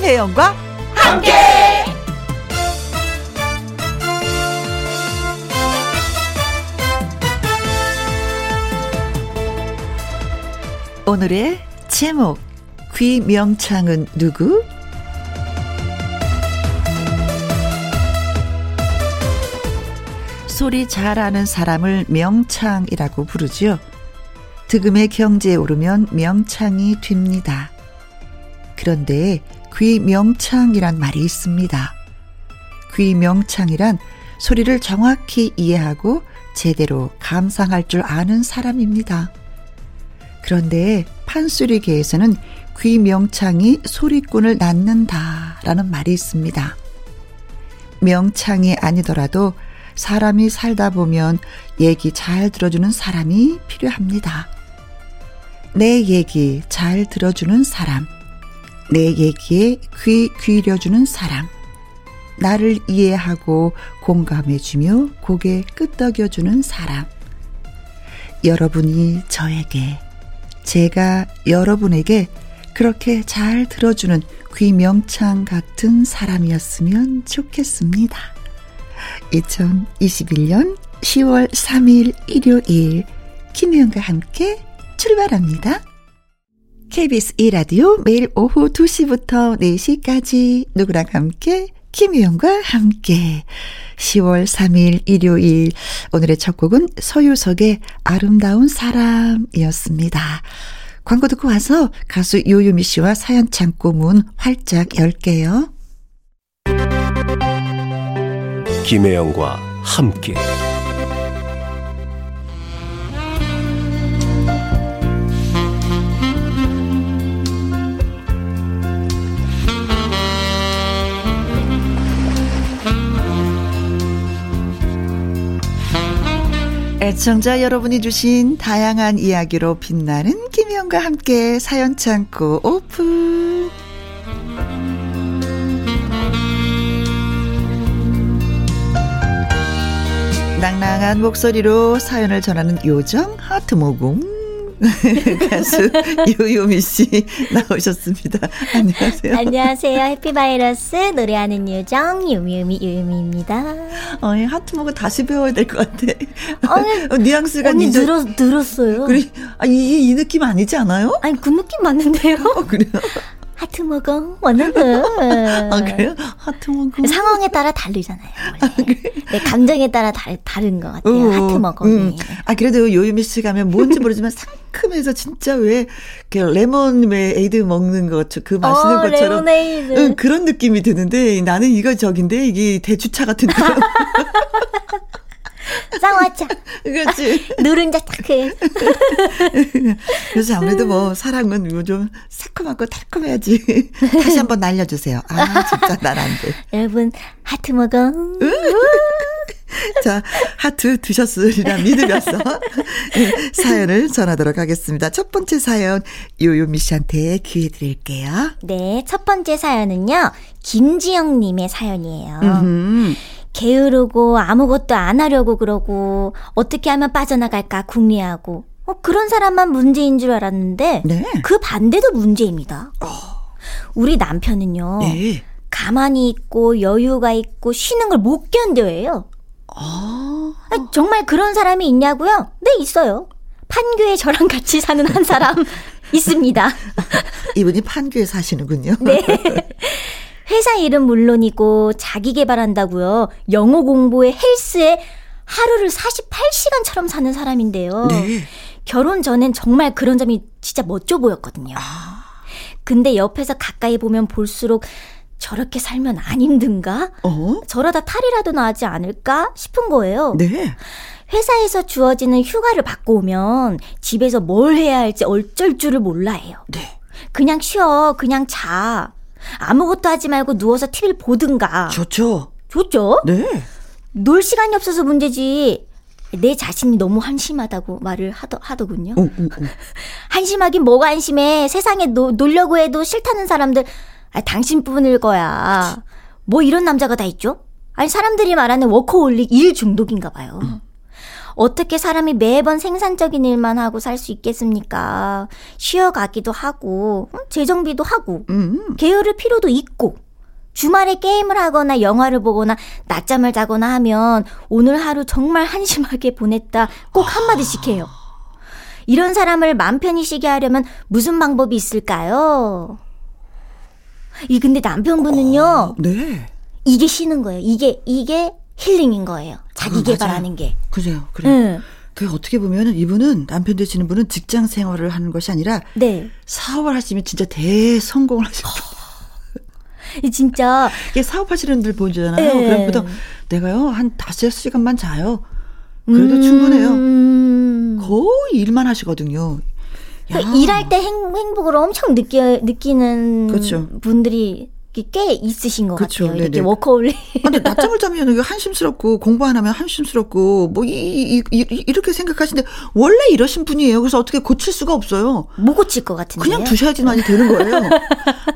김혜영과 함께. 오늘의 제목 귀명창은 누구? 소리 잘하는 사람을 명창이라고 부르지요. 득음의 경지에 오르면 명창이 됩니다. 그런데 귀명창이란 말이 있습니다. 귀명창이란 소리를 정확히 이해하고 제대로 감상할 줄 아는 사람입니다. 그런데 판소리계에서는 귀명창이 소리꾼을 낳는다라는 말이 있습니다. 명창이 아니더라도 사람이 살다 보면 얘기 잘 들어주는 사람이 필요합니다. 내 얘기 잘 들어주는 사람. 내 얘기에 귀 기울여주는 사람. 나를 이해하고 공감해주며 고개 끄덕여주는 사람. 여러분이 저에게, 제가 여러분에게 그렇게 잘 들어주는 귀명창 같은 사람이었으면 좋겠습니다. 2021년 10월 3일 일요일 김혜영과 함께 출발합니다. KBS 2라디오 매일 오후 2시부터 4시까지 누구랑 함께 김혜영과 함께 10월 3일 일요일 오늘의 첫 곡은 서유석의 아름다운 사람이었습니다. 광고 듣고 와서 가수 요유미 씨와 사연 창고 문 활짝 열게요. 김혜영과 함께 애청자 여러분이 주신 다양한 이야기로 빛나는 김희영과 함께 사연 창고 오픈. 낭낭한 목소리로 사연을 전하는 요정 하트 모공. 가수 요요미 씨 나오셨습니다. 안녕하세요. 안녕하세요. 해피바이러스 노래하는 요정 요미요미 요요미입니다. 어, 하트 모공 다시 배워야 될 것 같아. 어, 뉘앙스가 언니 늦어, 늘었, 늘었어요. 그래, 아, 이, 이 느낌 아니지 않아요? 아니, 그 느낌 맞는데요? 어, 그래요? 하트 먹어 원하는 아 그래요? 하트 먹어 상황에 따라 다르잖아요. 아, 그래? 네, 감정에 따라 다, 다른 것 같아요. 어, 하트 먹어. 음. 아 그래도 요요미 씨 가면 뭔지 모르지만 상큼해서 진짜 왜 레몬 왜 에이드 먹는 것그 마시는 어, 것처럼 레모네이드. 응, 그런 느낌이 드는데 나는 이거 저긴데 이게 대추차 같은데. 쌍화차. 그렇지. 노른자 탁 해. 그래서 아무래도 뭐 사랑은 요즘 새콤하고 달콤해야지. 다시 한번 날려주세요. 아 진짜 난 안 돼. 여러분 하트 먹어. 자, 하트 드셨으리라 믿으면서 사연을 전하도록 하겠습니다. 첫 번째 사연 요요미 씨한테 기회 드릴게요. 네, 첫 번째 사연은요. 김지영님의 사연이에요. 음흠. 게으르고 아무것도 안 하려고 그러고 어떻게 하면 빠져나갈까 궁리하고 어, 그런 사람만 문제인 줄 알았는데 네. 그 반대도 문제입니다. 어. 우리 남편은요. 네. 가만히 있고 여유가 있고 쉬는 걸 못 견뎌해요. 어. 정말 그런 사람이 있냐고요? 네, 있어요. 판교에 저랑 같이 사는 한 사람 있습니다. 이분이 판교에 사시는군요. 네. 회사 일은 물론이고 자기 개발한다고요. 영어 공부에 헬스에 하루를 48시간처럼 사는 사람인데요. 네. 결혼 전엔 정말 그런 점이 진짜 멋져 보였거든요. 아. 근데 옆에서 가까이 보면 볼수록 저렇게 살면 안 힘든가? 어? 저러다 탈이라도 나지 않을까 싶은 거예요. 네. 회사에서 주어지는 휴가를 받고 오면 집에서 뭘 해야 할지 어쩔 줄을 몰라 해요. 네. 그냥 쉬어, 그냥 자. 아무것도 하지 말고 누워서 TV를 보든가. 좋죠. 좋죠? 네. 놀 시간이 없어서 문제지. 내 자신이 너무 한심하다고 말을 하더, 하더군요. 어, 어, 어. 한심하긴 뭐가 한심해. 세상에 노, 놀려고 해도 싫다는 사람들, 아, 당신뿐일 거야. 뭐 이런 남자가 다 있죠? 아니, 사람들이 말하는 워커홀릭 일 중독인가 봐요. 음. 어떻게 사람이 매번 생산적인 일만 하고 살 수 있겠습니까? 쉬어가기도 하고, 재정비도 하고, 음. 게으를 필요도 있고, 주말에 게임을 하거나 영화를 보거나 낮잠을 자거나 하면 오늘 하루 정말 한심하게 보냈다 꼭 한마디씩 해요. 이런 사람을 맘 편히 쉬게 하려면 무슨 방법이 있을까요? 이 근데 남편분은요. 어, 네. 이게 쉬는 거예요. 이게 이게 힐링인 거예요. 자기 아, 개발하는 게. 그죠. 그래. 응. 그 어떻게 보면 이분은 남편 되시는 분은 직장 생활을 하는 것이 아니라 네. 사업을 하시면 진짜 대성공을 하시고. 진짜 이게 사업하시는 분들 보잖아요. 네. 그럼 보통 내가요 한 다섯 시간만 자요. 그래도 음. 충분해요. 거의 일만 하시거든요. 그러니까 일할 때 행, 행복을 엄청 느끼, 느끼는 그렇죠. 분들이 꽤 있으신 것 그쵸, 같아요. 이렇게 워커홀릭. 아, 근데 낮잠을 자면 한심스럽고 공부 안 하면 한심스럽고 뭐 이, 이, 이, 이렇게 생각하시는데 원래 이러신 분이에요. 그래서 어떻게 고칠 수가 없어요. 못 고칠 것 같은데. 그냥 두셔야지만이 되는 거예요.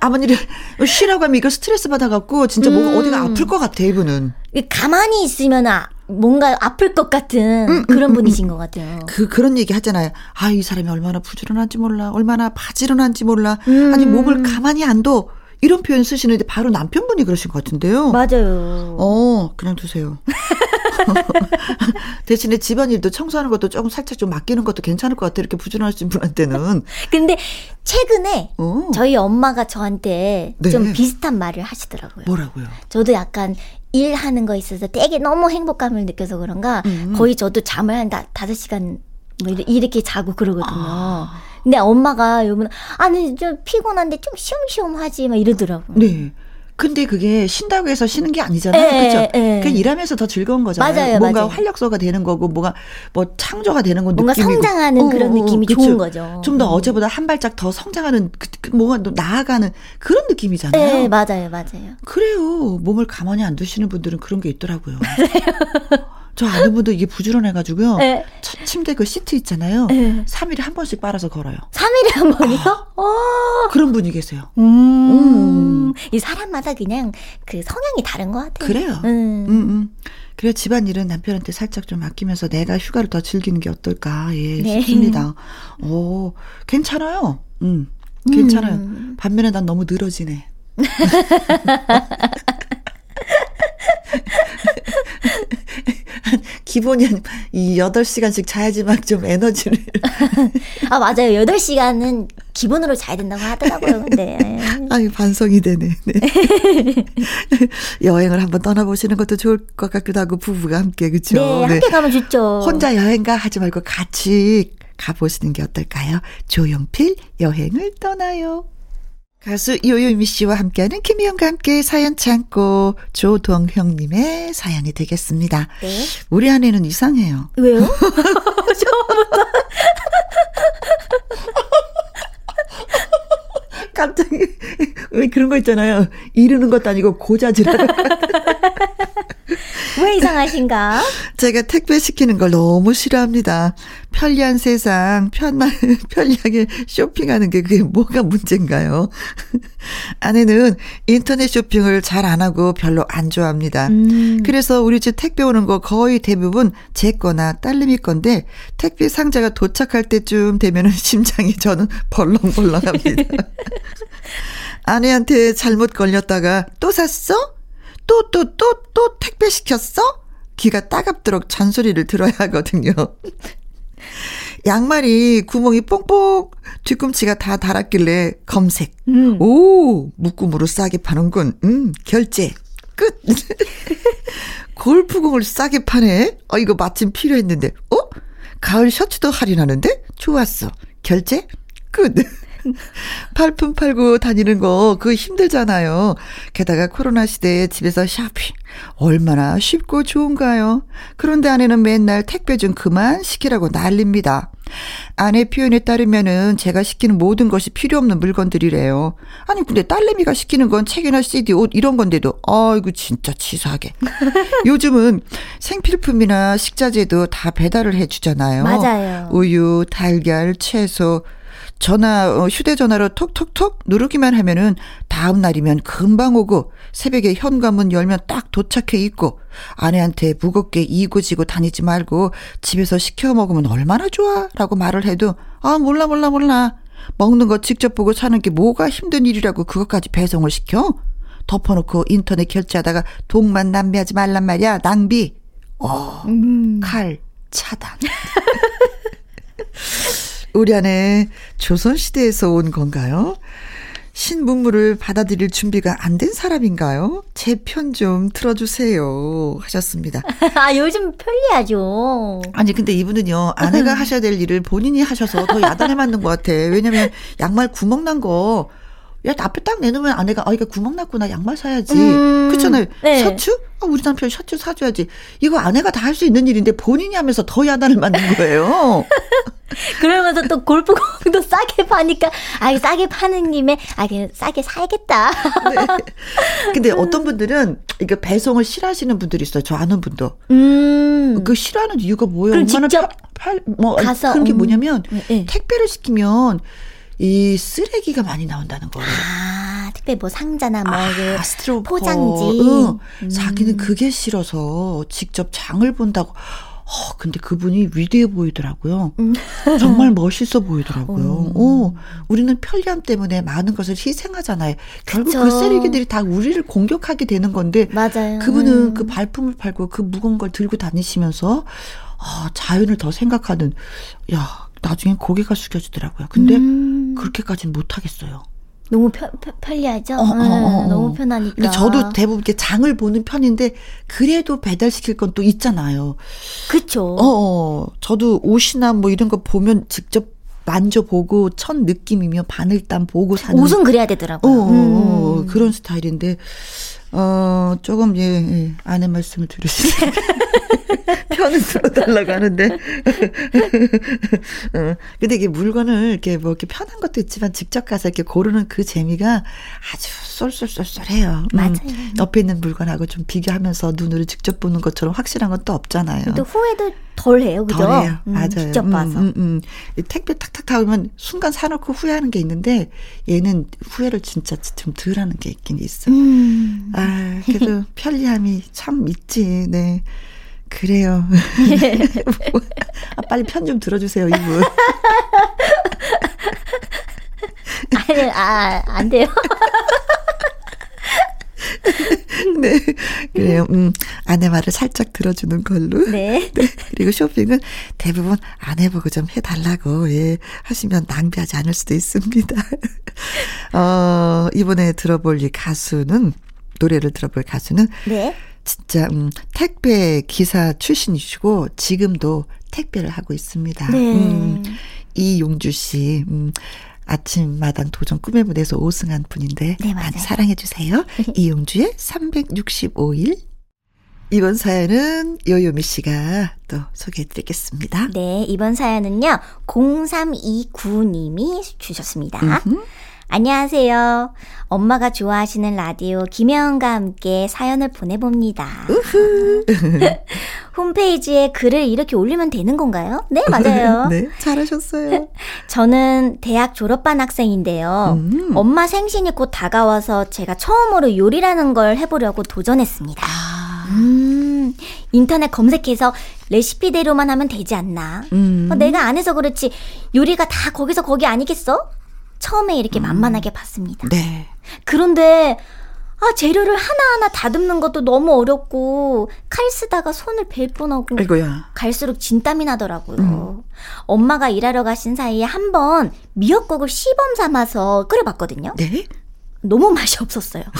아버님이 쉬라고 하면 이거 스트레스 받아갖고 진짜 음. 뭐가 어디가 아플 것 같아 이분은. 가만히 있으면 아, 뭔가 아플 것 같은 음, 음 그런 음, 분이신 음, 것 같아요. 그 그런 얘기 하잖아요. 아 이 사람이 얼마나 부지런한지 몰라, 얼마나 바지런한지 몰라. 아니 몸을 가만히 안 둬. 이런 표현 쓰시는데 바로 남편분이 그러신 것 같은데요. 맞아요. 어, 그냥 두세요. 대신에 집안일도 청소하는 것도 조금 살짝 좀 맡기는 것도 괜찮을 것 같아요. 이렇게 부지런하신 분한테는. 근데 최근에 어. 저희 엄마가 저한테 네. 좀 비슷한 말을 하시더라고요. 뭐라고요? 저도 약간 일하는 거 있어서 되게 너무 행복감을 느껴서 그런가 음. 거의 저도 잠을 한 다섯 시간 뭐 이렇게 자고 그러거든요. 아. 근데 엄마가 요번 아니 좀 피곤한데 좀 쉬엄쉬엄 하지 막 이러더라고. 네. 근데 그게 쉰다고 해서 쉬는 게 아니잖아요. 그렇죠? 그 일하면서 더 즐거운 거잖아요. 맞아요, 뭔가 맞아요. 활력소가 되는 거고 뭐가 뭐 창조가 되는 거 뭔가 느낌이고. 성장하는 어, 그런 어, 어, 느낌이 그쵸? 좋은 거죠. 좀 더 어제보다 한 발짝 더 성장하는 그, 그 뭐가 또 나아가는 그런 느낌이잖아요. 네, 맞아요. 맞아요. 그래요. 몸을 가만히 안 두시는 분들은 그런 게 있더라고요. 저 아는 분도 이게 부지런해가지고요. 네. 침대 그 시트 있잖아요. 네. 3일에 한 번씩 빨아서 걸어요. 3일에 한 번이요? 아, 그런 분이 계세요. 음. 음. 이 사람마다 그냥 그 성향이 다른 것 같아요. 그래요. 음. 음, 음. 그래 집안 일은 남편한테 살짝 좀 아끼면서 내가 휴가를 더 즐기는 게 어떨까 예 네. 싶습니다. 오 괜찮아요. 음 괜찮아요. 음. 반면에 난 너무 늘어지네. 기본이 이 8시간씩 자야지만 좀 에너지를. 아, 맞아요. 8시간은 기본으로 자야 된다고 하더라고요, 근데. 아유, 반성이 되네. 네. 여행을 한번 떠나보시는 것도 좋을 것 같기도 하고, 부부가 함께, 그쵸? 네, 함께 네. 가면 좋죠. 혼자 여행가 하지 말고 같이 가보시는 게 어떨까요? 조용필 여행을 떠나요. 가수 요요미 씨와 함께하는 김희영과 함께 사연 참고 조동형님의 사연이 되겠습니다. 네. 우리 아내는 이상해요. 왜요? 처음부터. 갑자기 왜 그런 거 있잖아요. 이르는 것도 아니고 고자질하는. 왜 이상하신가? 제가 택배 시키는 걸 너무 싫어합니다. 편리한 세상, 편만, 편리하게 쇼핑하는 게 그게 뭐가 문제인가요? 아내는 인터넷 쇼핑을 잘 안 하고 별로 안 좋아합니다. 음. 그래서 우리 집 택배 오는 거 거의 대부분 제 거나 딸내미 건데 택배 상자가 도착할 때쯤 되면은 심장이 저는 벌렁벌렁합니다. 아내한테 잘못 걸렸다가 또 샀어? 또, 또, 또, 또 택배 시켰어? 귀가 따갑도록 잔소리를 들어야 하거든요. 양말이 구멍이 뽕뽕 뒤꿈치가 다 달았길래 검색. 음. 오, 묶음으로 싸게 파는군. 음, 결제. 끝. 골프공을 싸게 파네. 어, 이거 마침 필요했는데. 어? 가을 셔츠도 할인하는데? 좋았어. 결제? 끝. 팔품 팔고 다니는 거 그거 힘들잖아요. 게다가 코로나 시대에 집에서 쇼핑 얼마나 쉽고 좋은가요? 그런데 아내는 맨날 택배 좀 그만 시키라고 난립니다. 아내 표현에 따르면은 제가 시키는 모든 것이 필요 없는 물건들이래요. 아니 근데 딸내미가 시키는 건 책이나 CD, 옷 이런 건데도 아이고 진짜 치사하게. 요즘은 생필품이나 식자재도 다 배달을 해주잖아요. 맞아요. 우유, 달걀, 채소 전화 어, 휴대전화로 톡톡톡 누르기만 하면은 다음 날이면 금방 오고 새벽에 현관문 열면 딱 도착해 있고 아내한테 무겁게 이고지고 다니지 말고 집에서 시켜 먹으면 얼마나 좋아 라고 말을 해도 아 몰라 몰라 몰라 먹는 거 직접 보고 사는 게 뭐가 힘든 일이라고 그것까지 배송을 시켜? 덮어놓고 인터넷 결제하다가 돈만 낭비하지 말란 말이야 낭비 어, 음. 칼 차단 우리 안에 조선시대에서 온 건가요? 신문물을 받아들일 준비가 안 된 사람인가요? 제 편좀 들어주세요. 하셨습니다. 아, 요즘 편리하죠. 아니, 근데 이분은요, 아내가 하셔야 될 일을 본인이 하셔서 더 야단에 맞는 것 같아. 왜냐면 양말 구멍 난 거, 야, 앞에 딱 내놓으면 아내가, 아, 이거 구멍 났구나. 양말 사야지. 음, 그렇잖아요. 네. 셔츠? 아, 우리 남편 셔츠 사줘야지. 이거 아내가 다 할 수 있는 일인데 본인이 하면서 더 야단을 맞는 거예요. 그러면서 또 골프공도 싸게 파니까, 아, 싸게 파는 김에, 아, 그냥 싸게 사야겠다. 네. 근데 어떤 분들은 이거 배송을 싫어하시는 분들이 있어요. 저 아는 분도. 음. 그 싫어하는 이유가 뭐예요? 얼마나 직접 팔, 뭐, 가서, 그런 게 음. 뭐냐면, 네. 택배를 시키면, 이 쓰레기가 많이 나온다는 거예요. 아, 특히 뭐 상자나 뭐 아, 그. 포장지. 응. 음. 자기는 그게 싫어서 직접 장을 본다고. 어, 근데 그분이 위대해 보이더라고요. 음. 정말 멋있어 보이더라고요. 음. 어, 우리는 편리함 때문에 많은 것을 희생하잖아요. 결국 그쵸. 그 쓰레기들이 다 우리를 공격하게 되는 건데. 맞아요. 그분은 음. 그 발품을 팔고 그 무거운 걸 들고 다니시면서, 어, 자연을 더 생각하는, 야, 나중엔 고개가 숙여지더라고요. 근데 음. 그렇게까지는 못 하겠어요. 너무 편, 편리하죠? 어, 어, 어, 어, 너무 편하니까. 근데 저도 대부분 이렇게 장을 보는 편인데, 그래도 배달 시킬 건 또 있잖아요. 그쵸. 어, 어, 저도 옷이나 뭐 이런 거 보면 직접 만져보고 첫 느낌이면 바늘땀 보고 사는. 옷은 그래야 되더라고요. 어, 음. 그런 스타일인데, 어, 조금, 예, 예 아내 말씀을 들으시죠. 편을 들어달라고 하는데. 어, 근데 이게 물건을 이렇게 뭐 이렇게 편한 것도 있지만 직접 가서 이렇게 고르는 그 재미가 아주 쏠쏠쏠쏠해요. 음, 맞아요. 옆에 있는 물건하고 좀 비교하면서 눈으로 직접 보는 것처럼 확실한 건 또 없잖아요. 또 후회도 덜 해요, 그죠? 덜 해요. 음, 맞아요. 직접 봐서. 음, 음, 음. 택배 탁탁 타오면 순간 사놓고 후회하는 게 있는데 얘는 후회를 진짜 좀 덜 하는 게 있긴 있어. 음. 아, 그래도 편리함이 참 있지, 네. 그래요. 아, 빨리 편 좀 들어주세요, 이분. 아니, 아, 안 돼요. 네. 그래요. 음, 아내 말을 살짝 들어주는 걸로. 네. 네. 그리고 쇼핑은 대부분 아내 보고 좀 해달라고, 예, 하시면 낭비하지 않을 수도 있습니다. 어, 이번에 들어볼 이 가수는, 노래를 들어볼 가수는. 네. 진짜 음, 택배 기사 출신이시고 지금도 택배를 하고 있습니다. 네. 음, 이용주 씨. 음, 아침마당 도전 꿈의 무대에서 5승한 분인데 네, 많이 사랑해 주세요. 이용주의 365일 이번 사연은 요요미 씨가 또 소개해 드리겠습니다. 네, 이번 사연은요. 0329님이 주셨습니다. 음흠. 안녕하세요. 엄마가 좋아하시는 라디오 김혜원과 함께 사연을 보내봅니다. 홈페이지에 글을 이렇게 올리면 되는 건가요? 네, 맞아요. 네, 잘하셨어요. 저는 대학 졸업반 학생인데요. 음. 엄마 생신이 곧 다가와서 제가 처음으로 요리라는 걸 해보려고 도전했습니다. 아. 음, 인터넷 검색해서 레시피대로만 하면 되지 않나. 음. 어, 내가 안 해서 그렇지 요리가 다 거기서 거기 아니겠어? 처음에 이렇게 음. 만만하게 봤습니다. 네. 그런데 아, 재료를 하나하나 다듬는 것도 너무 어렵고 칼 쓰다가 손을 벨 뻔하고 아이고야. 갈수록 진땀이 나더라고요. 음. 엄마가 일하러 가신 사이에 한 번 미역국을 시범 삼아서 끓여봤거든요. 네? 너무 맛이 없었어요.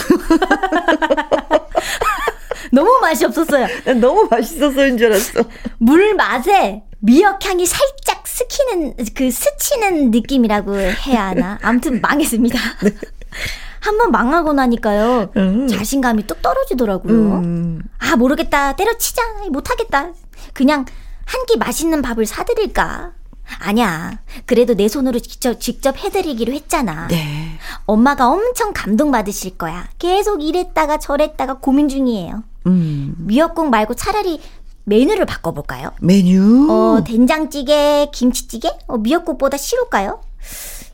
너무 맛이 없었어요. 너무 맛있었어인 줄 알았어. 물 맛에 미역 향이 살짝 스키는 그 스치는 느낌이라고 해야 하나. 아무튼 망했습니다. 네. 한번 망하고 나니까요. 음. 자신감이 뚝 떨어지더라고요. 음. 아, 모르겠다. 때려치자. 못하겠다. 그냥 한 끼 맛있는 밥을 사드릴까? 아니야. 그래도 내 손으로 직접, 직접 해드리기로 했잖아. 네. 엄마가 엄청 감동받으실 거야. 계속 이랬다가 저랬다가 고민 중이에요. 음. 미역국 말고 차라리 메뉴를 바꿔볼까요? 메뉴? 어, 된장찌개, 김치찌개? 어, 미역국보다 쉬울까요?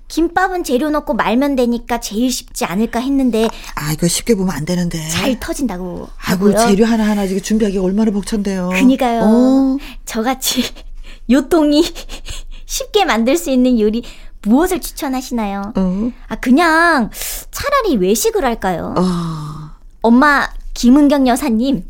김밥은 재료 넣고 말면 되니까 제일 쉽지 않을까 했는데 아 이거 쉽게 보면 안 되는데 잘 터진다고 아이고 하고요. 재료 하나 하나 지금 준비하기 얼마나 벅찬데요. 그니까요. 어. 저같이 요통이 쉽게 만들 수 있는 요리 무엇을 추천하시나요? 어. 아 그냥 차라리 외식을 할까요? 어. 엄마 김은경 여사님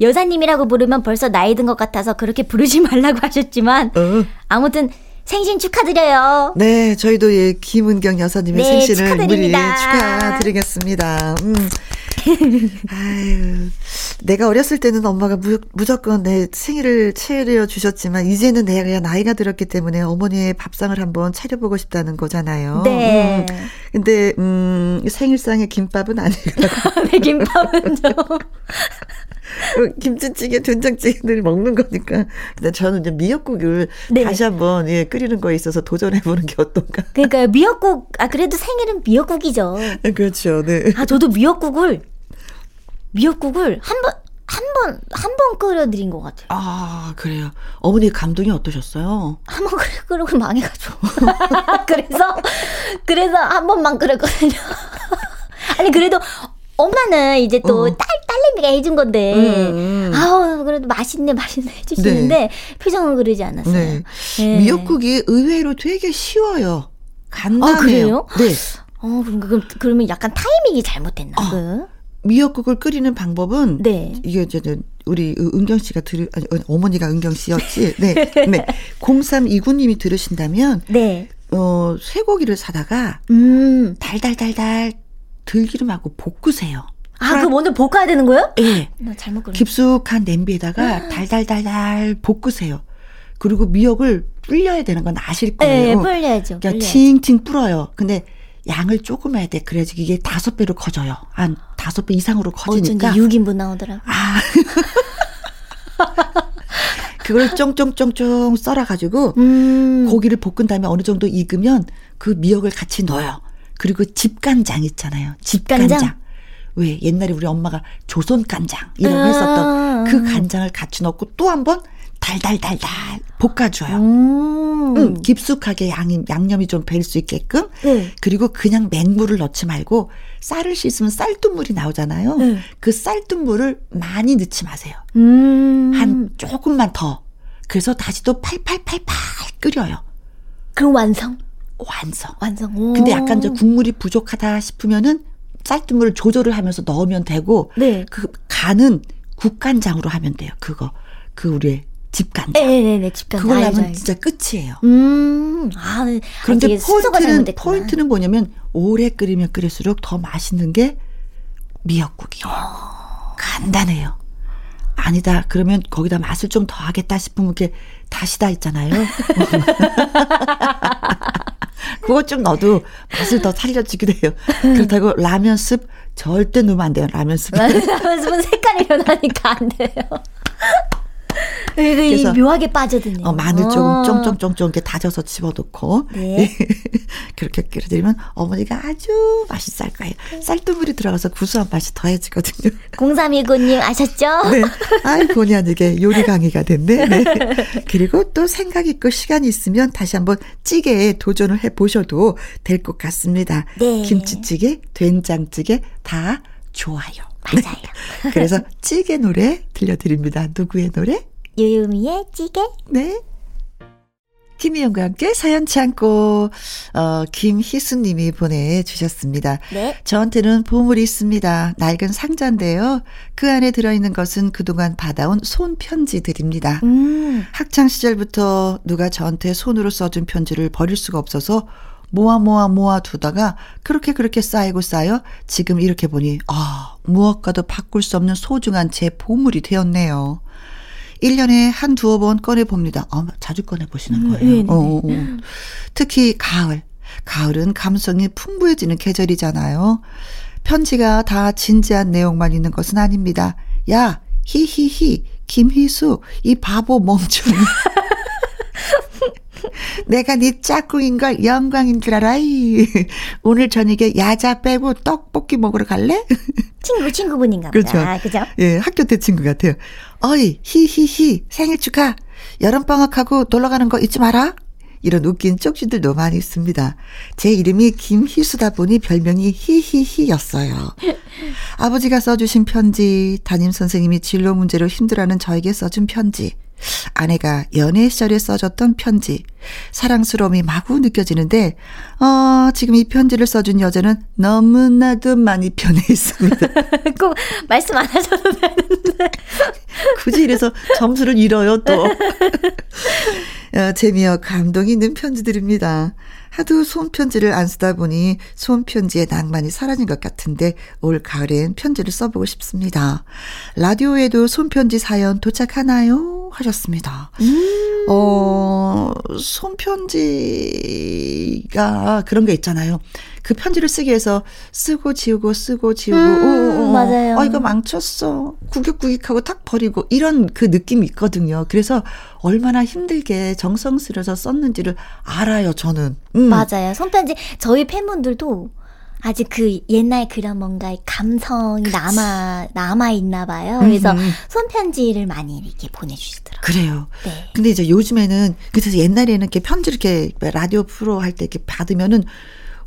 여사님이라고 부르면 벌써 나이 든 것 같아서 그렇게 부르지 말라고 하셨지만 어. 아무튼 생신 축하드려요. 네, 저희도 예, 김은경 여사님의 네, 생신을 축하드립니다. 축하드리겠습니다. 음. 아유, 내가 어렸을 때는 엄마가 무, 무조건 내 생일을 차려 주셨지만 이제는 내가 나이가 들었기 때문에 어머니의 밥상을 한번 차려보고 싶다는 거잖아요. 네. 음. 근데 음, 생일상의 김밥은 아니고 네, 김밥은 좀. 김치찌개, 된장찌개를 먹는 거니까. 근데 저는 이제 미역국을 네. 다시 한번 예, 끓이는 거에 있어서 도전해 보는 게 어떤가. 그러니까 미역국 아 그래도 생일은 미역국이죠. 그렇죠, 네. 아 저도 미역국을 미역국을 한 번 한 번 한 번 끓여드린 것 같아요. 아, 그래요. 어머니 감동이 어떠셨어요? 한 번 끓여 끓이고 망해가지고. 그래서 그래서 한 번만 끓였거든요. 아니 그래도 엄마는 이제 또 어. 딸 딸내미가 해준 건데 음, 음. 아우 그래도 맛있네 맛있네 해주시는데 표정은 그러지 않았어요. 네. 네. 미역국이 의외로 되게 쉬워요. 간단해요. 아, 그래요? 네. 어 그럼 그럼 그러면 약간 타이밍이 잘못됐나? 어. 그? 미역국을 끓이는 방법은 네. 이게 이제 우리 은경 씨가 들으 아니 어, 어머니가 은경 씨였지. 네. 네. 0329 님이 들으신다면 네. 어 쇠고기를 사다가 음. 달달달달 들기름하고 볶으세요. 아, 그거 먼저 볶아야 되는 거예요? 예. 나 잘못 그렸 깊숙한 냄비에다가 달달달달 볶으세요. 그리고 미역을 불려야 되는 건 아실 네, 거예요. 불려야죠. 그러니까. 칭칭 불어요. 근데 양을 조금 해야 돼. 그래야지 이게 다섯 배로 커져요. 한 다섯 배 이상으로 어쩐지 커지니까. 6인분 나오더라고. 아. 그걸 쫑쫑쫑쫑 썰어가지고 음. 고기를 볶은 다음에 어느 정도 익으면 그 미역을 같이 넣어요. 그리고 집간장 있잖아요. 집간장. 집간장? 왜 옛날에 우리 엄마가 조선 간장 거 아. 했었던 그 간장을 같이 넣고 또 한 번 달달달달 볶아줘요. 음. 음, 깊숙하게 양, 양념이 좀배수 있게끔. 네. 그리고 그냥 맹물을 넣지 말고 쌀을 씻으면 쌀뜨물이 나오잖아요. 네. 그 쌀뜨물을 많이 넣지 마세요. 음. 한 조금만 더. 그래서 다시 또 팔팔팔팔 끓여요. 그럼 완성. 완성. 완성. 오. 근데 약간 이제 국물이 부족하다 싶으면은 쌀뜨물을 조절을 하면서 넣으면 되고 네. 그 간은 국간장으로 하면 돼요. 그거. 그 우리의 집간장. 네네네. 집간 그걸 알죠, 하면 알죠. 진짜 끝이에요. 음. 아, 그런데 아직 순서가 포인트는. 포인트는 뭐냐면 오래 끓이면 끓일수록 더 맛있는 게 미역국이에요. 간단해요. 아니다. 그러면 거기다 맛을 좀 더 하겠다 싶으면 이렇게 다시다 있잖아요. 그거 좀 넣어도 맛을 더 살려주기도 해요. 그렇다고 라면 습 절대 넣으면 안 돼요. 라면 습. 라면 색깔이 변하니까 안 돼요. 그래서 이 그래서 묘하게 빠져드네요. 어, 마늘 어. 조금 쫑쫑쫑쫑 이렇게 다져서 집어넣고 네. 그렇게 끓여드리면 어머니가 아주 맛있을 거예요. 쌀뜨물이 들어가서 구수한 맛이 더해지거든요. 0319님 아셨죠? 네. 아이, 본의 아니게 요리 강의가 됐네. 네. 그리고 또 생각 있고 시간이 있으면 다시 한번 찌개에 도전을 해 보셔도 될 것 같습니다. 네. 김치찌개, 된장찌개 다 좋아요. 맞아요. 그래서 찌개 노래 들려드립니다. 누구의 노래? 유유미의 찌개. 네. 김희영과 함께 사연 참고, 어, 김희수님이 보내주셨습니다. 네. 저한테는 보물이 있습니다. 낡은 상자인데요. 그 안에 들어있는 것은 그동안 받아온 손편지들입니다. 음. 학창 시절부터 누가 저한테 손으로 써준 편지를 버릴 수가 없어서 모아 모아 모아 두다가 그렇게 그렇게 쌓이고 쌓여 지금 이렇게 보니 아 무엇과도 바꿀 수 없는 소중한 제 보물이 되었네요. 1년에 한 두어 번 꺼내봅니다. 아, 자주 꺼내보시는 음, 거예요. 네네네. 어, 어, 어. 특히 가을. 가을은 감성이 풍부해지는 계절이잖아요. 편지가 다 진지한 내용만 있는 것은 아닙니다. 야, 히히히, 김희수, 이 바보 멍청이. 내가 네 짝꿍인 걸 영광인 줄 알아. 이. 오늘 저녁에 야자 빼고 떡볶이 먹으러 갈래? 친구 친구분인가 그렇죠. 보다. 그죠? 예, 학교 때 친구 같아요. 어이, 히히히, 생일 축하. 여름 방학하고 놀러 가는 거 잊지 마라. 이런 웃긴 쪽지들도 많이 있습니다. 제 이름이 김희수다 보니 별명이 히히히였어요. 아버지가 써주신 편지, 담임 선생님이 진로 문제로 힘들어하는 저에게 써준 편지, 아내가 연애 시절에 써줬던 편지. 사랑스러움이 마구 느껴지는데, 어, 지금 이 편지를 써준 여자는 너무나도 많이 변해 있습니다. 꼭 말씀 안 하셔도 되는데. 굳이 이래서 점수를 잃어요, 또. 어, 재미와 감동이 있는 편지들입니다. 하도 손편지를 안 쓰다 보니 손편지의 낭만이 사라진 것 같은데 올 가을엔 편지를 써보고 싶습니다. 라디오에도 손편지 사연 도착하나요? 하셨습니다. 음. 어, 손편지가 그런 게 있잖아요. 그 편지를 쓰기 위해서 쓰고 지우고 쓰고 지우고 음, 오, 오, 맞아요. 아 이거 망쳤어. 구격구격하고 탁 버리고 이런 그 느낌이 있거든요. 그래서 얼마나 힘들게 정성스려서 썼는지를 알아요, 저는. 음. 맞아요. 손편지 저희 팬분들도 아직 그 옛날 그런 뭔가 감성이 그치. 남아 남아 있나 봐요. 그래서 음. 손편지를 많이 이렇게 보내주시더라고요. 그래요. 네. 근데 이제 요즘에는 그래서 옛날에는 이렇게 편지 이렇게 라디오 프로 할 때 이렇게 받으면은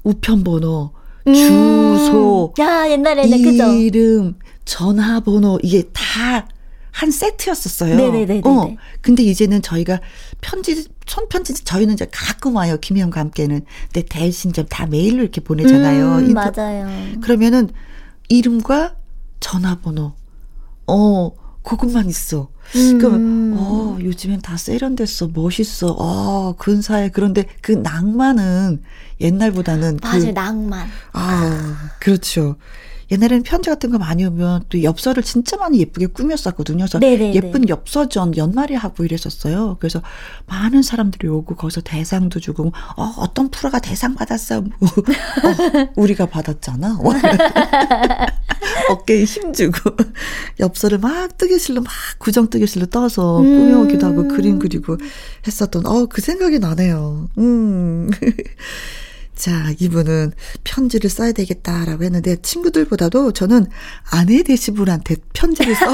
우편번호, 음. 주소, 야 옛날에는 이름, 그죠? 전화번호 이게 다 한 세트였었어요. 네네네. 어. 근데 이제는 저희가 편지 손편지 저희는 이제 가끔 와요 김희영과 함께는. 근데 대신 좀 다 메일로 이렇게 보내잖아요. 음, 인터, 맞아요. 그러면은 이름과 전화번호, 어 그것만 있어. 음. 그러니까 어 요즘엔 다 세련됐어 멋있어 어 근사해 그런데 그 낭만은 옛날보다는 맞아요 그, 낭만 아 그렇죠 옛날에는 편지 같은 거 많이 오면 또 엽서를 진짜 많이 예쁘게 꾸몄었거든요. 그래서 네네네. 예쁜 엽서전 연말에 하고 이랬었어요. 그래서 많은 사람들이 오고 거기서 대상도 주고 어, 어떤 프로가 대상 받았어. 뭐. 어, 우리가 받았잖아. 어깨에 힘주고 엽서를 막 뜨개실로 막 구정 뜨개실로 떠서 음. 꾸며오기도 하고 그림 그리고 했었던 어 그 생각이 나네요. 음. 자, 이분은 편지를 써야 되겠다라고 했는데 친구들보다도 저는 아내 되신 분한테 편지를 써.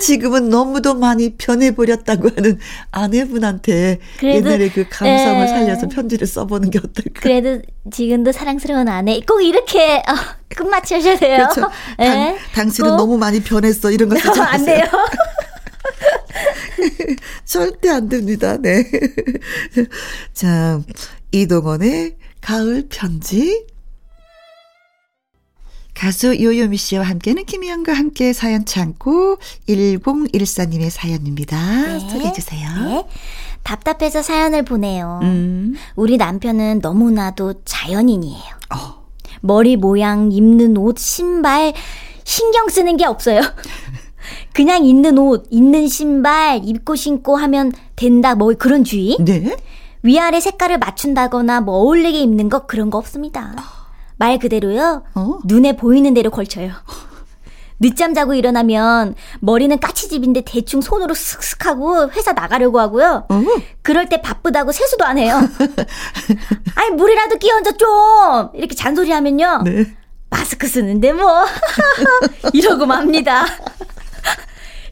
지금은 너무도 많이 변해버렸다고 하는 아내분한테 옛날에 그 감성을 에, 예. 살려서 편지를 써보는 게 어떨까. 그래도 지금도 사랑스러운 아내 꼭 이렇게 어, 끝마치셔야 돼요. 그렇죠. 당, 예. 당신은 꼭. 너무 많이 변했어 이런 거 쓰지 안 돼요. 절대 안 됩니다. 네. 자, 이동원의 가을 편지. 가수 요요미 씨와 함께는 김희영과 함께 사연 참고 1014님의 사연입니다. 네. 소개해 주세요. 네. 답답해서 사연을 보내요. 음. 우리 남편은 너무나도 자연인이에요. 어. 머리 모양, 입는 옷, 신발 신경 쓰는 게 없어요. 그냥 있는 옷, 있는 신발, 입고 신고 하면 된다, 뭐 그런 주의? 네. 위아래 색깔을 맞춘다거나 뭐 어울리게 입는 거 그런 거 없습니다. 말 그대로요. 어? 눈에 보이는 대로 걸쳐요. 늦잠 자고 일어나면 머리는 까치집인데 대충 손으로 슥슥 하고 회사 나가려고 하고요. 어? 그럴 때 바쁘다고 세수도 안 해요. 아니 물이라도 끼얹어 좀 이렇게 잔소리 하면요. 네. 마스크 쓰는데 뭐 이러고 맙니다.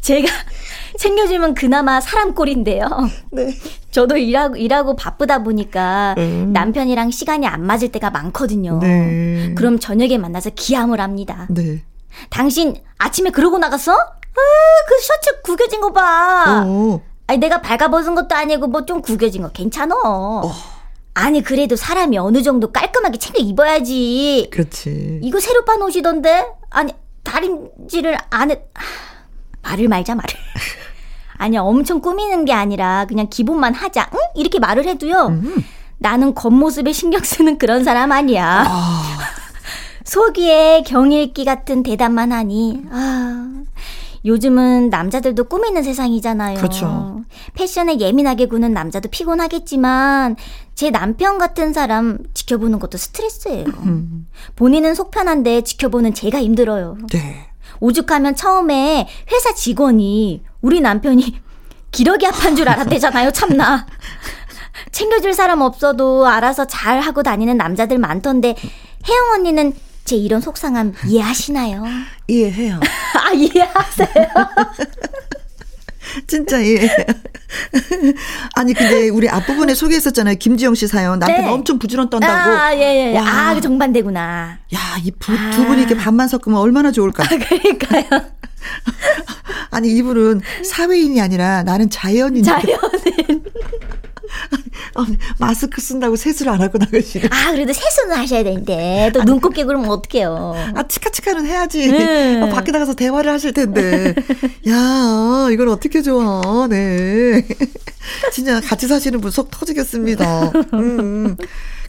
제가 챙겨주면 그나마 사람 꼴인데요. 네. 저도 일하고, 일하고 바쁘다 보니까 음. 남편이랑 시간이 안 맞을 때가 많거든요. 네. 그럼 저녁에 만나서 기함을 합니다. 네. 당신 아침에 그러고 나갔어? 아, 그 셔츠 구겨진 거 봐. 어. 아니, 내가 발가벗은 것도 아니고 뭐 좀 구겨진 거 괜찮어. 어. 아니, 그래도 사람이 어느 정도 깔끔하게 챙겨 입어야지. 그렇지. 이거 새로 빤 옷이던데? 아니, 다림질을 안 해. 말을 말자 말을. 아니 엄청 꾸미는 게 아니라 그냥 기본만 하자. 응? 이렇게 말을 해도요. 음. 나는 겉모습에 신경 쓰는 그런 사람 아니야. 아. 속이에 경일기 같은 대답만 하니 아. 요즘은 남자들도 꾸미는 세상이잖아요. 그렇죠. 패션에 예민하게 구는 남자도 피곤하겠지만 제 남편 같은 사람 지켜보는 것도 스트레스예요. 음. 본인은 속 편한데 지켜보는 제가 힘들어요. 네. 오죽하면 처음에 회사 직원이 우리 남편이 기러기 아파인 줄 알았대잖아요, 참나. 챙겨줄 사람 없어도 알아서 잘 하고 다니는 남자들 많던데, 혜영 언니는 제 이런 속상함 이해하시나요? 이해해요. 아, 이해하세요? 진짜 예. 아니 근데 우리 앞부분에 소개했었잖아요. 김지영 씨 사연. 남편 네. 엄청 부지런 떤다고. 아, 예, 예. 와. 아, 그 정반대구나. 야, 이두 아. 분이 이렇게 반만 섞으면 얼마나 좋을까. 아, 그러니까요. 아니, 이분은 사회인이 아니라 나는 자연인. 자연인. 어, 마스크 쓴다고 세수를 안 하고 나가시네. 아, 그래도 세수는 하셔야 되는데. 또 눈 곱게 그러면 어떡해요. 아, 치카치카는 해야지. 음. 어, 밖에 나가서 대화를 하실 텐데. 야, 이걸 어떻게 좋아. 네. 진짜 같이 사시는 분 속 터지겠습니다. 음. 음.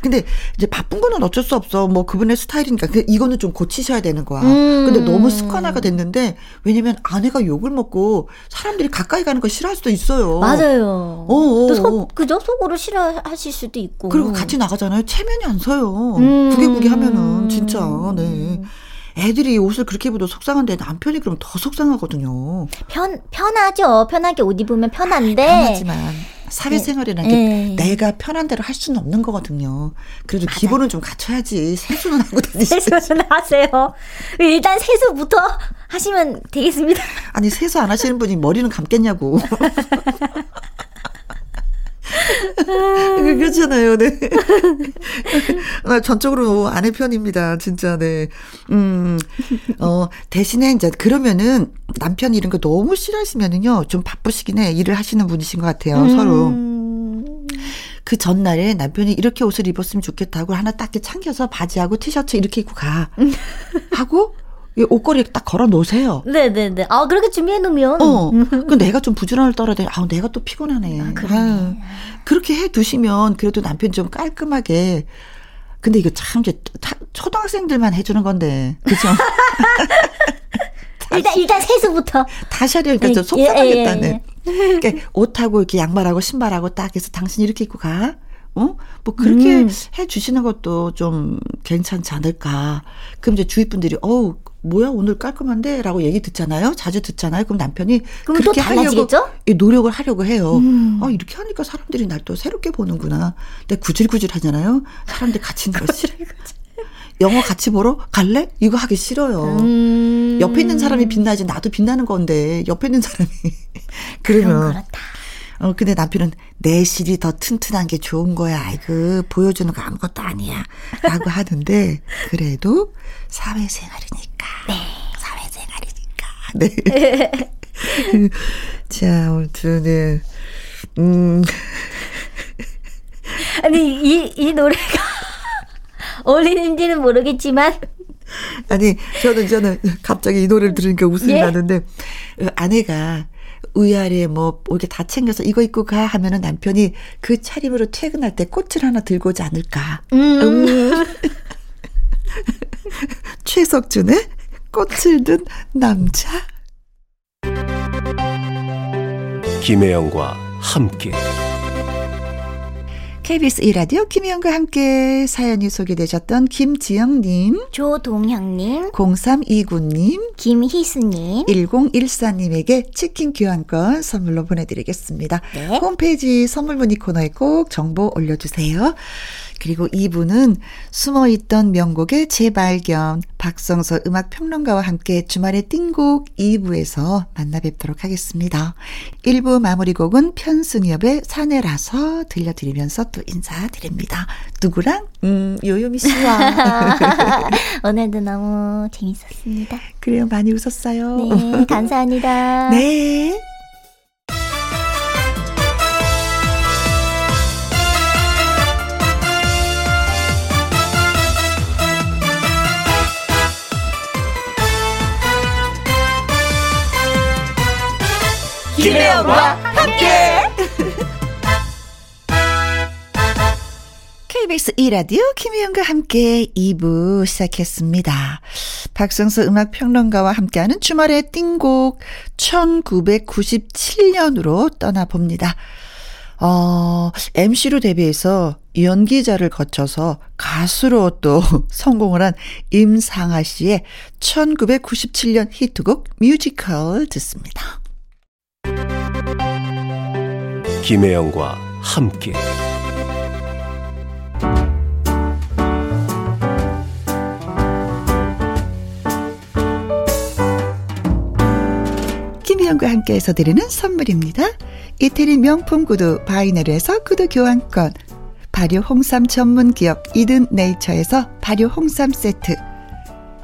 근데 이제 바쁜 거는 어쩔 수 없어. 뭐 그분의 스타일이니까. 근데 이거는 좀 고치셔야 되는 거야. 음. 근데 너무 습관화가 됐는데 왜냐면 아내가 욕을 먹고 사람들이 가까이 가는 거 싫어할 수도 있어요. 맞아요. 어, 어, 또 속, 어. 그죠? 속으로 싫어하실 수도 있고. 그리고 같이 나가잖아요. 체면이 안 서요. 음. 구개구개 하면은 진짜. 네. 애들이 옷을 그렇게 입어도 속상한데 남편이 그럼 더 속상하거든요. 편 편하죠. 편하게 옷 입으면 편한데. 편하지만 사회생활이라는 게 네. 내가 편한 대로 할 수는 없는 거거든요. 그래도 맞아요. 기본은 좀 갖춰야지. 세수는 하고 다니세요. 세수는 하세요. 일단 세수부터 하시면 되겠습니다. 아니 세수 안 하시는 분이 머리는 감겠냐고. 그렇잖아요, 네. 나 전적으로 아내 편입니다, 진짜, 네. 음, 어, 대신에 이제 그러면은 남편이 이런 거 너무 싫어하시면은요, 좀 바쁘시긴 해. 일을 하시는 분이신 것 같아요, 음. 서로. 그 전날에 남편이 이렇게 옷을 입었으면 좋겠다고 하나 딱 챙겨서 바지하고 티셔츠 이렇게 입고 가. 하고 옷걸이에 딱 걸어 놓으세요. 네네네. 아, 그렇게 준비해 놓으면. 어. 그 내가 좀 부지런을 떨어야 돼. 아, 내가 또 피곤하네. 아, 그래. 아, 그렇게 해 두시면 그래도 남편 좀 깔끔하게. 근데 이거 참 이제 초등학생들만 해주는 건데. 그죠? 일단, 일단 세수부터. 다시 하려니까 좀 예, 속상하겠다네. 예, 예, 예. 옷하고 이렇게 양말하고 신발하고 딱 해서 당신 이렇게 입고 가. 어? 뭐 그렇게 음. 해 주시는 것도 좀 괜찮지 않을까. 그럼 이제 주위 분들이 어우 뭐야 오늘 깔끔한데 라고 얘기 듣잖아요. 자주 듣잖아요. 그럼 남편이 그럼 그렇게 하려고 노력을 하려고 해요. 음. 아 이렇게 하니까 사람들이 날 또 새롭게 보는구나. 근데 구질구질 하잖아요. 사람들 같이 있는 거 싫어. 영화 같이 보러 갈래? 이거 하기 싫어요. 음. 옆에 있는 사람이 빛나지 나도 빛나는 건데 옆에 있는 사람이 그러면 그렇다. 어, 근데 남편은 내실이 더 튼튼한 게 좋은 거야. 아이고, 보여주는 거 아무것도 아니야. 라고 하는데, 그래도 사회생활이니까. 네. 사회생활이니까. 네. 자, 아무튼, 네. 음. 아니, 이, 이 노래가 어울리는지는 모르겠지만. 아니, 저는, 저는 갑자기 이 노래를 들으니까 웃음이 예? 나는데, 어, 아내가 위아래 뭐 이렇게 다 챙겨서 이거 입고 가 하면은 남편이 그 차림으로 퇴근할 때 꽃을 하나 들고 오지 않을까. 음. 음. 최석준의 꽃을 든 남자. 김혜영과 함께. KBS 이라디오 김희영과 함께 사연이 소개되셨던 김지영님, 조동형님, 0329님, 김희수님, 1014님에게 치킨 교환권 선물로 보내드리겠습니다. 네. 홈페이지 선물 문의 코너에 꼭 정보 올려주세요. 그리고 2부는 숨어 있던 명곡의 재발견, 박성서 음악 평론가와 함께 주말의 띵곡 2부에서 만나 뵙도록 하겠습니다. 1부 마무리 곡은 편승엽의 사내라서 들려드리면서 또 인사드립니다. 누구랑? 음, 요요미 씨와. 오늘도 너무 재밌었습니다. 그래요, 많이 웃었어요. 네, 감사합니다. 네. 김혜영과 함께. KBS 2라디오 김혜영과 함께 2부 시작했습니다. 박성수 음악평론가와 함께하는 주말의 띵곡 1997년으로 떠나봅니다. 어, MC로 데뷔해서 연기자를 거쳐서 가수로 또 성공을 한 임상아 씨의 1997년 히트곡 뮤지컬 듣습니다. 김혜영과 함께. 김혜영과 함께해서 드리는 선물입니다. 이태리 명품 구두 바이네르에서 구두 교환권. 발효 홍삼 전문 기업 이든 네이처에서 발효 홍삼 세트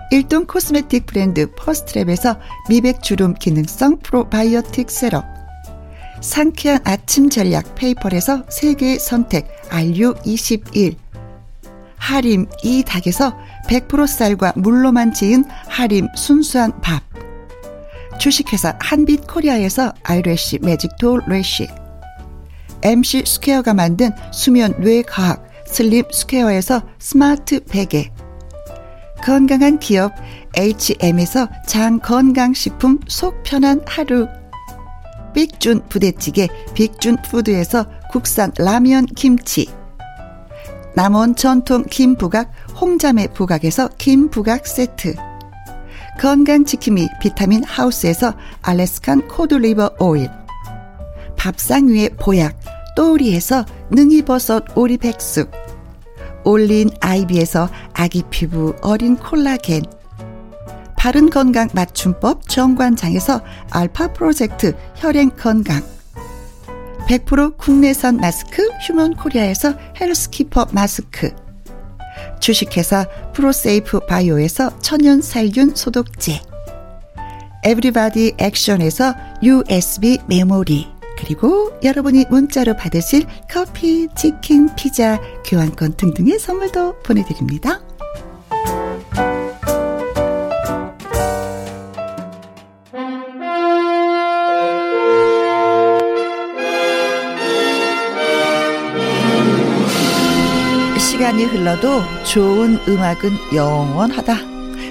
일동 코스메틱 브랜드 퍼스트랩에서 미백 주름 기능성 프로바이오틱 세럼 상쾌한 아침 전략 페이퍼에서 세계 선택 RU21 하림 이 닭에서 100% 쌀과 물로만 지은 하림 순수한 밥 주식회사 한빛 코리아에서 아이래쉬 매직톨 래쉬 MC 스퀘어가 만든 수면 뇌과학 슬립 스퀘어에서 스마트 베개 건강한 기업 HM에서 장 건강식품 속 편한 하루. 빅준 부대찌개 빅준 푸드에서 국산 라면 김치. 남원 전통 김부각 홍자매 부각에서 김부각 세트. 건강지킴이 비타민 하우스에서 알래스칸 코드리버 오일. 밥상 위의 보약 또우리에서 능이버섯 오리백숙 올린 아이비에서 아기 피부 어린 콜라겐. 바른 건강 맞춤법 정관장에서 알파 프로젝트 혈행 건강. 100% 국내산 마스크 휴먼 코리아에서 헬스키퍼 마스크. 주식회사 프로세이프 바이오에서 천연 살균 소독제. 에브리바디 액션에서 USB 메모리 그리고 여러분이 문자로 받으실 커피, 치킨, 피자, 교환권 등등의 선물도 보내드립니다. 시간이 흘러도 좋은 음악은 영원하다.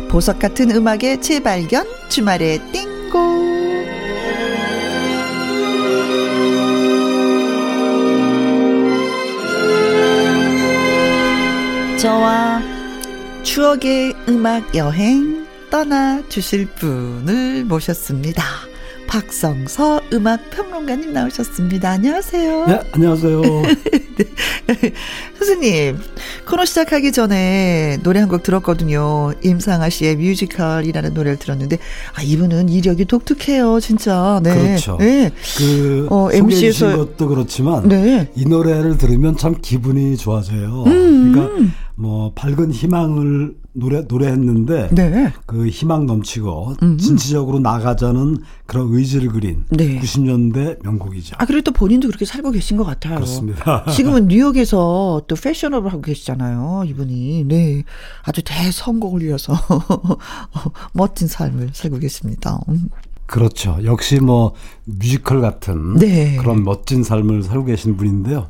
보석 같은 음악의 재발견, 주말의 띵고. 저와 추억의 음악 여행 떠나 주실 분을 모셨습니다. 박성서 음악 평론가님 나오셨습니다. 안녕하세요. 네, 안녕하세요. 네. 선생님, 코너 시작하기 전에 노래 한 곡 들었거든요. 임상아 씨의 뮤지컬이라는 노래를 들었는데, 아, 이분은 이력이 독특해요, 진짜. 네. 그렇죠. 네. 그, 어, MC에서. 것도 그렇지만, 네. 이 노래를 들으면 참 기분이 좋아져요. 음. 그러니까, 뭐, 밝은 희망을 노래 노래했는데 네. 그 희망 넘치고. 진취적으로 나가자는 그런 의지를 그린 네. 90년대 명곡이죠. 아또 본인도 그렇게 살고 계신 것 같아요. 그렇습니다. 지금은 뉴욕에서 또 패셔너블 하고 계시잖아요. 이분이 네 아주 대성공을 이어서 멋진 삶을 살고 계십니다. 음. 그렇죠. 역시 뭐 뮤지컬 같은 네. 그런 멋진 삶을 살고 계신 분인데요.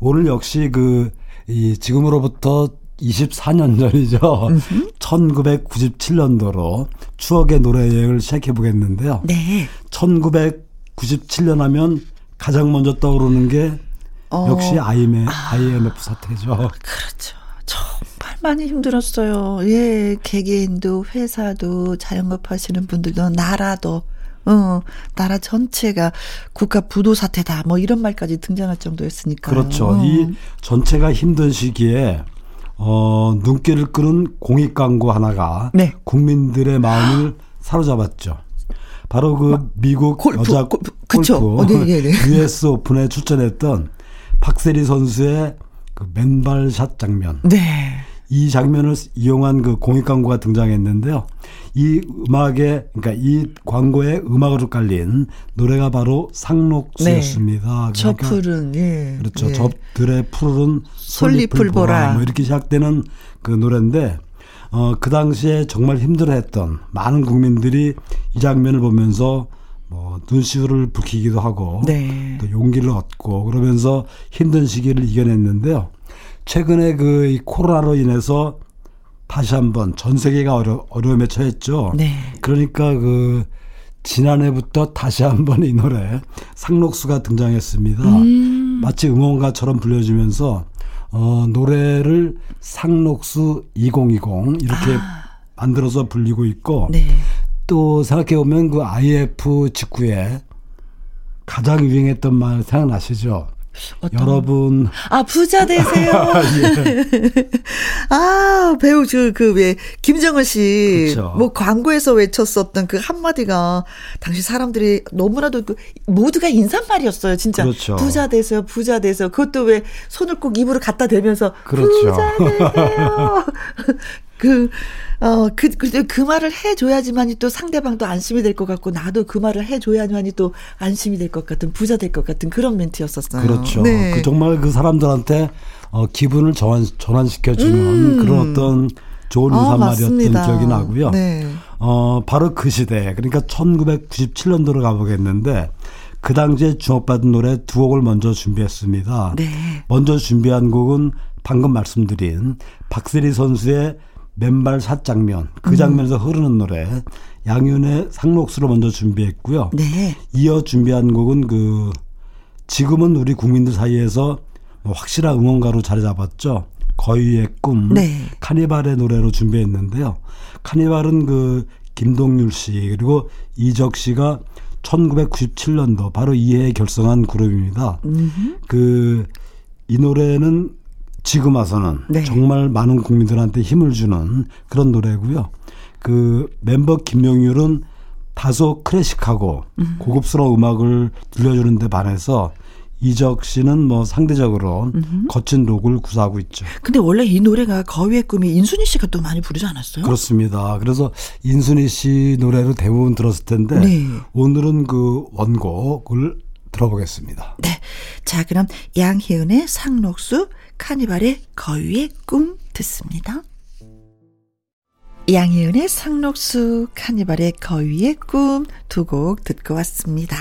오늘 역시 그 이 지금으로부터 24년 전이죠. 음흠. 1997년도로 추억의 노래 여행을 시작해 보겠는데요. 네. 1997년 하면 가장 먼저 떠오르는 게 어. 역시 IMF, 아. IMF 사태죠. 그렇죠. 정말 많이 힘들었어요. 예, 개개인도 회사도 자영업 하시는 분들도 나라도 어, 나라 전체가 국가 부도 사태다. 뭐 이런 말까지 등장할 정도였으니까. 그렇죠. 어. 이 전체가 힘든 시기에 어, 눈길을 끄는 공익 광고 하나가 네. 국민들의 마음을 사로잡았죠. 바로 그 미국 골프, 여자 골프, 골프 어, 네, 네, 네. US 오픈에 출전했던 박세리 선수의 그 맨발샷 장면. 네. 이 장면을 이용한 그 공익 광고가 등장했는데요. 이 음악에 그러니까 이 광고에 음악으로 깔린 노래가 바로 상록수였습니다. 네. 저 푸른 예. 그렇죠. 예. 저들의 푸른 솔잎을 보라. 뭐 이렇게 시작되는 그 노래인데 어 그 당시에 정말 힘들어했던 많은 국민들이 이 장면을 보면서 뭐 눈시울을 붉히기도 하고 네. 또 용기를 얻고 그러면서 힘든 시기를 이겨냈는데요. 최근에 그 코로나로 인해서 다시 한번 전 세계가 어려, 어려움에 처했죠. 네. 그러니까 그 지난해부터 다시 한번 이 노래 상록수가 등장했습니다. 음. 마치 응원가처럼 불려지면서 어, 노래를 상록수 2020 이렇게 아. 만들어서 불리고 있고 네. 또 생각해 보면 그 IF 직후에 가장 유행했던 말 생각나시죠? 어떤... 여러분. 아, 부자 되세요. 예. 아, 배우, 그, 그, 왜, 김정은 씨. 그렇죠. 뭐, 광고에서 외쳤었던 그 한마디가, 당시 사람들이 너무나도 그, 모두가 인사말이었어요, 진짜. 그렇죠. 부자 되세요, 부자 되세요. 그것도 왜, 손을 꼭 입으로 갖다 대면서. 그렇죠. 부자 되세요. 그, 어, 그, 그, 그 말을 해줘야지만이 또 상대방도 안심이 될 것 같고, 나도 그 말을 해줘야지만이 또 안심이 될 것 같은, 부자 될 것 같은 그런 멘트였었어요. 그렇죠. 네. 그 정말 그 사람들한테, 어, 기분을 전환, 전환시켜주는 음. 그런 어떤 좋은 인사말이었던 아, 기억이 나고요. 네. 어, 바로 그 시대, 그러니까 1997년도로 가보겠는데, 그 당시에 주목받은 노래 두 곡을 먼저 준비했습니다. 네. 먼저 준비한 곡은 방금 말씀드린 박세리 선수의 맨발 샷 장면 그 음. 장면에서 음. 흐르는 노래 양윤의 상록수로 먼저 준비했고요. 네. 이어 준비한 곡은 그 지금은 우리 국민들 사이에서 뭐 확실한 응원가로 자리 잡았죠. 거위의 꿈 네. 카니발의 노래로 준비했는데요. 카니발은 그 김동률 씨 그리고 이적 씨가 1997년도 바로 이해에 결성한 그룹입니다. 그이 노래는 지금 와서는 네. 정말 많은 국민들한테 힘을 주는 그런 노래고요. 그 멤버 김명률은 다소 클래식하고 음. 고급스러운 음악을 들려주는 데 반해서 이적 씨는 뭐 상대적으로 음흠. 거친 록을 구사하고 있죠. 근데 원래 이 노래가 거위의 꿈이 인순이 씨가 또 많이 부르지 않았어요? 그렇습니다. 그래서 인순이 씨 노래로 대부분 들었을 텐데 네. 오늘은 그 원곡을 들어보겠습니다. 네. 자, 그럼 양희은의 상록수 카니발의 거위의 꿈 듣습니다. 양희은의 상록수 카니발의 거위의 꿈 두 곡 듣고 왔습니다.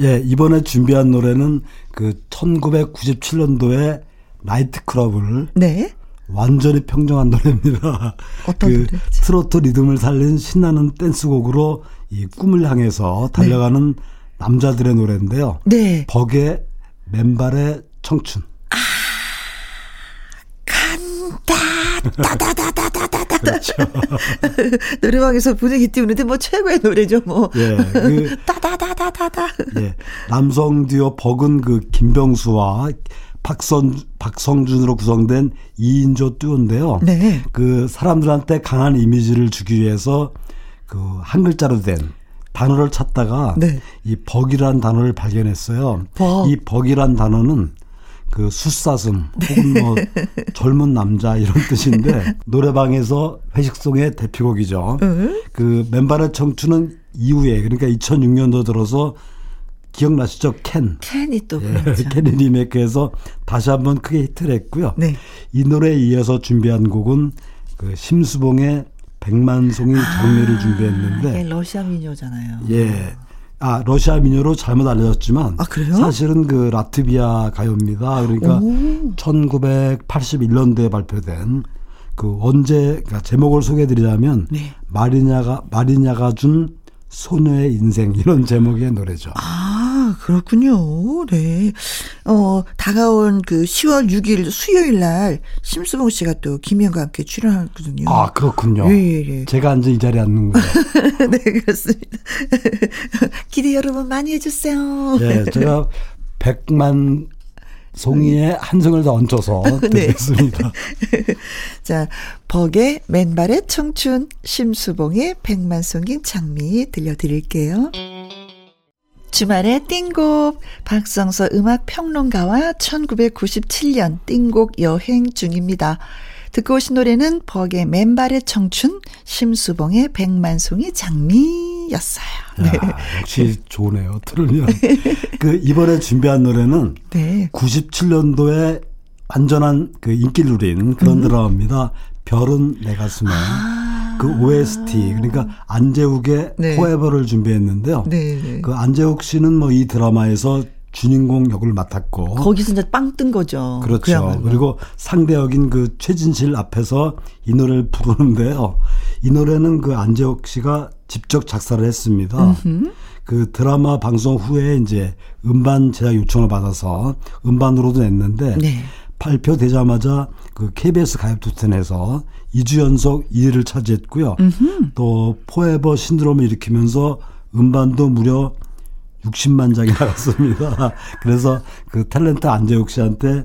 예, 이번에 준비한 노래는 그 1997년도에 나이트클럽을 네. 완전히 평정한 노래입니다. 어떤 그 노래지? 트로트 리듬을 살린 신나는 댄스곡으로 이 꿈을 향해서 달려가는 네. 남자들의 노래인데요. 네. 벅의 맨발의 청춘. 따다다다다다다. 그렇죠. 노래방에서 분위기 띄우는데 뭐 최고의 노래죠, 뭐. 예. 그, 따다다다다다. 예. 남성 듀오 버근 그 김병수와 박선 박성준으로 구성된 2인조 듀오인데요. 네. 그 사람들한테 강한 이미지를 주기 위해서 그 한 글자로 된 단어를 찾다가 네. 이 벅이란 단어를 발견했어요. 벅. 이 벅이란 단어는 그 숫사슴 혹은 뭐 젊은 남자 이런 뜻인데 노래방에서 회식송의 대표곡이죠. 그 맨발의 청춘은 이후에 그러니까 2006년도 들어서 기억나시죠? 캔. 캔이 또 예, 캔이 리메이크해서 다시 한번 크게 히트를 했고요. 네. 이 노래에 이어서 준비한 곡은 그 심수봉의 백만송이 정리를 아, 준비했는데 러시아 민요잖아요. 예. 아 러시아 민요로 잘못 알려졌지만 아, 사실은 그 라트비아 가요입니다. 그러니까 오. 1981년도에 발표된 그 언제 그러니까 제목을 소개해드리자면 네. 마리냐가 마리냐가 준 소녀의 인생 이런 제목의 노래죠. 아, 그렇군요. 네. 어, 다가온 그 10월 6일 수요일 날 심수봉 씨가 또 김희영과 함께 출연하거든요. 아, 그렇군요. 예, 예, 예. 제가 앉은 이 자리에 앉는 거예요. 네, 그렇습니다. 기대 여러분 많이 해주세요. 네, 제가 100만 송이에 한 성을 더 얹어서 듣겠습니다. 네. 자, 벅의 맨발의 청춘, 심수봉의 백만송인 장미 들려드릴게요. 주말의 띵곡 박성서 음악 평론가와 1997년 띵곡 여행 중입니다. 듣고 오신 노래는 벅의 맨발의 청춘, 심수봉의 백만송이 장미였어요. 네. 야, 역시 좋네요. 들으면. 그 이번에 준비한 노래는 네. 97년도에 완전한 그 인기를 누린 그런 음. 드라마입니다. 별은 내 가슴에. 아. 그 OST 그러니까 안재욱의 네. 포에버를 준비했는데요. 네, 네. 그 안재욱 씨는 뭐 이 드라마에서 주인공 역을 맡았고 거기서 이제 빵 뜬 거죠. 그렇죠. 그야말로. 그리고 상대 역인 그 최진실 앞에서 이 노래를 부르는데요. 이 노래는 그 안재욱 씨가 직접 작사를 했습니다. 음흠. 그 드라마 방송 후에 이제 음반 제작 요청을 받아서 음반으로도 냈는데 네. 발표되자마자 그 KBS 가요톱텐에서 2주 연속 1위를 차지했고요. 음흠. 또 포에버 신드롬을 일으키면서 음반도 무려 60만 장이 나갔습니다. 그래서 그 탤런트 안재욱 씨한테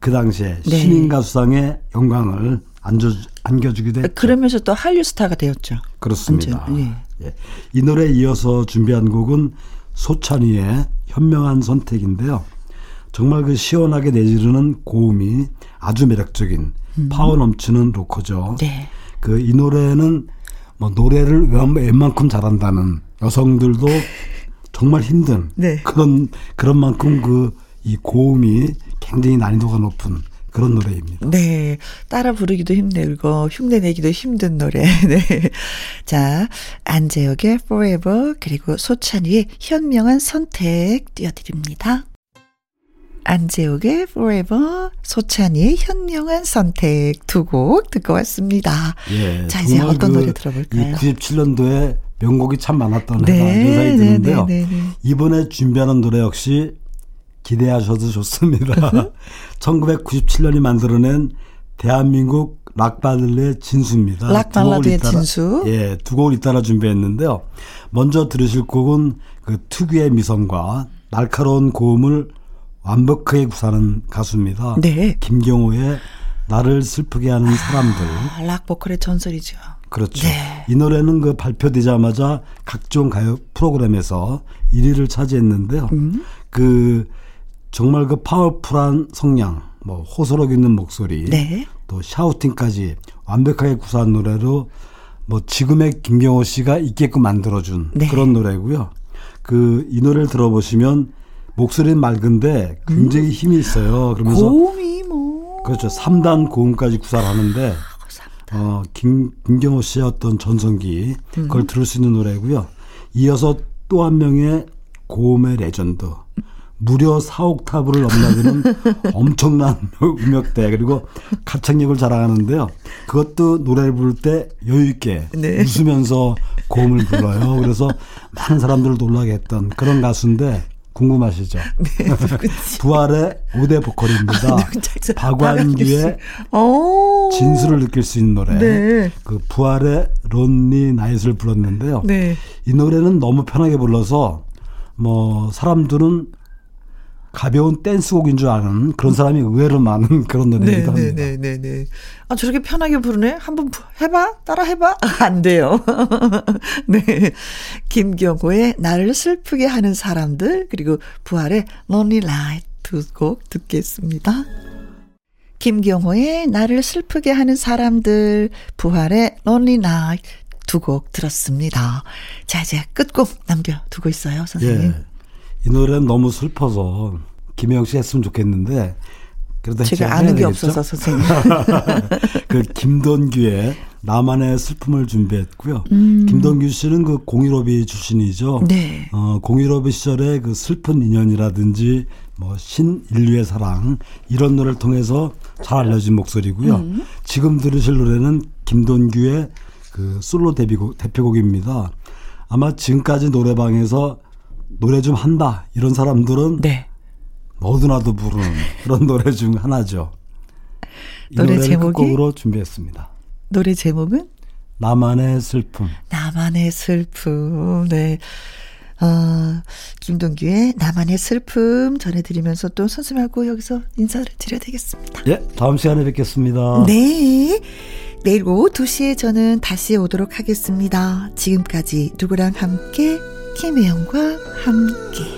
그 당시에 네. 신인 가수상의 영광을 안겨, 안겨주기도 했죠. 그러면서 또 한류 스타가 되었죠. 그렇습니다. 예. 예. 이 노래에 이어서 준비한 곡은 소찬이의 현명한 선택인데요. 정말 그 시원하게 내지르는 고음이 아주 매력적인 음. 파워 넘치는 로커죠. 네. 그 이 노래는 뭐 노래를 웬만큼 잘한다는 여성들도 정말 힘든 네. 그런 그런 만큼 그 이 고음이 굉장히 난이도가 높은 그런 노래입니다. 네. 따라 부르기도 힘들고 흉내 내기도 힘든 노래. 네. 자, 안재혁의 Forever 그리고 소찬이의 현명한 선택 띄워드립니다. 안재욱의 Forever, 소찬이의 현명한 선택 두 곡 듣고 왔습니다. 예, 자, 이제 어떤 그 노래 들어볼까요? 97년도에 명곡이 참 많았던 네, 해가 생각이 네, 드는데요. 네, 네, 네, 이번에 준비하는 노래 역시 기대하셔도 좋습니다. 1997년이 만들어낸 대한민국 락발레의 진수입니다. 락발라드의 진수. 예, 두 곡을 잇따라 준비했는데요. 먼저 들으실 곡은 그 특유의 미성과 날카로운 고음을 완벽하게 구사하는 가수입니다. 네. 김경호의 나를 슬프게 하는 사람들. 아, 락 보컬의 전설이죠. 그렇죠. 네. 이 노래는 그 발표되자마자 각종 가요 프로그램에서 1위를 차지했는데요. 음. 그 정말 그 파워풀한 성량, 뭐 호소력 있는 목소리, 네. 또 샤우팅까지 완벽하게 구사한 노래로 뭐 지금의 김경호 씨가 있게끔 만들어준 네. 그런 노래고요. 그 이 노래를 들어보시면 목소리는 맑은데 굉장히 음. 힘이 있어요. 그러면서 고음이 뭐 그렇죠. 3단 고음까지 구사를 하는데 아, 어, 김, 김경호 씨의 어떤 전성기 그걸 음. 들을 수 있는 노래고요. 이어서 또 한 명의 고음의 레전드. 무려 4옥타브를 넘나드는 엄청난 음역대 그리고 가창력을 자랑하는데요. 그것도 노래를 부를 때 여유 있게 네. 웃으면서 고음을 불러요. 그래서 많은 사람들을 놀라게 했던 그런 가수인데 궁금하시죠? 네, 부활의 5대 보컬입니다. 아, 박완규의 진수를 느낄 수 있는 노래. 네. 그 부활의 론리 나잇을 불렀는데요. 네. 이 노래는 너무 편하게 불러서 뭐 사람들은 가벼운 댄스곡인 줄 아는 그런 사람이 의외로 많은 그런 노래입니다. 네, 네, 네, 네. 아, 저렇게 편하게 부르네? 한번 해봐? 따라 해봐? 안 돼요. 네. 김경호의 나를 슬프게 하는 사람들, 그리고 부활의 Lonely Light 두 곡 듣겠습니다. 김경호의 나를 슬프게 하는 사람들, 부활의 Lonely Night 두 곡 들었습니다. 자, 이제 끝곡 남겨두고 있어요, 선생님. 예. 이 노래는 너무 슬퍼서 김혜영 씨 했으면 좋겠는데 그래도 제가 아는 게 없어서 선생님. 그 김돈규의 나만의 슬픔을 준비했고요. 음. 김동규 씨는 그 공유로비 출신이죠. 네. 어, 공유로비 시절의 그 슬픈 인연이라든지 뭐 신인류의 사랑 이런 노래를 통해서 잘 알려진 목소리고요. 음. 지금 들으실 노래는 김돈규의 그 솔로 데뷔곡 대표곡입니다. 아마 지금까지 노래방에서 노래 좀 한다 이런 사람들은 네. 너도나도 부르는 그런 노래 중 하나죠. 노래 제목이 곡으로 준비했습니다. 노래 제목은 나만의 슬픔. 나만의 슬픔. 네. 어, 김동규의 나만의 슬픔 전해드리면서 또 선생님하고 여기서 인사를 드려야 되겠습니다. 예, 다음 시간에 뵙겠습니다. 네. 내일 오후 2시에 저는 다시 오도록 하겠습니다. 지금까지 누구랑 함께 김혜영과 함께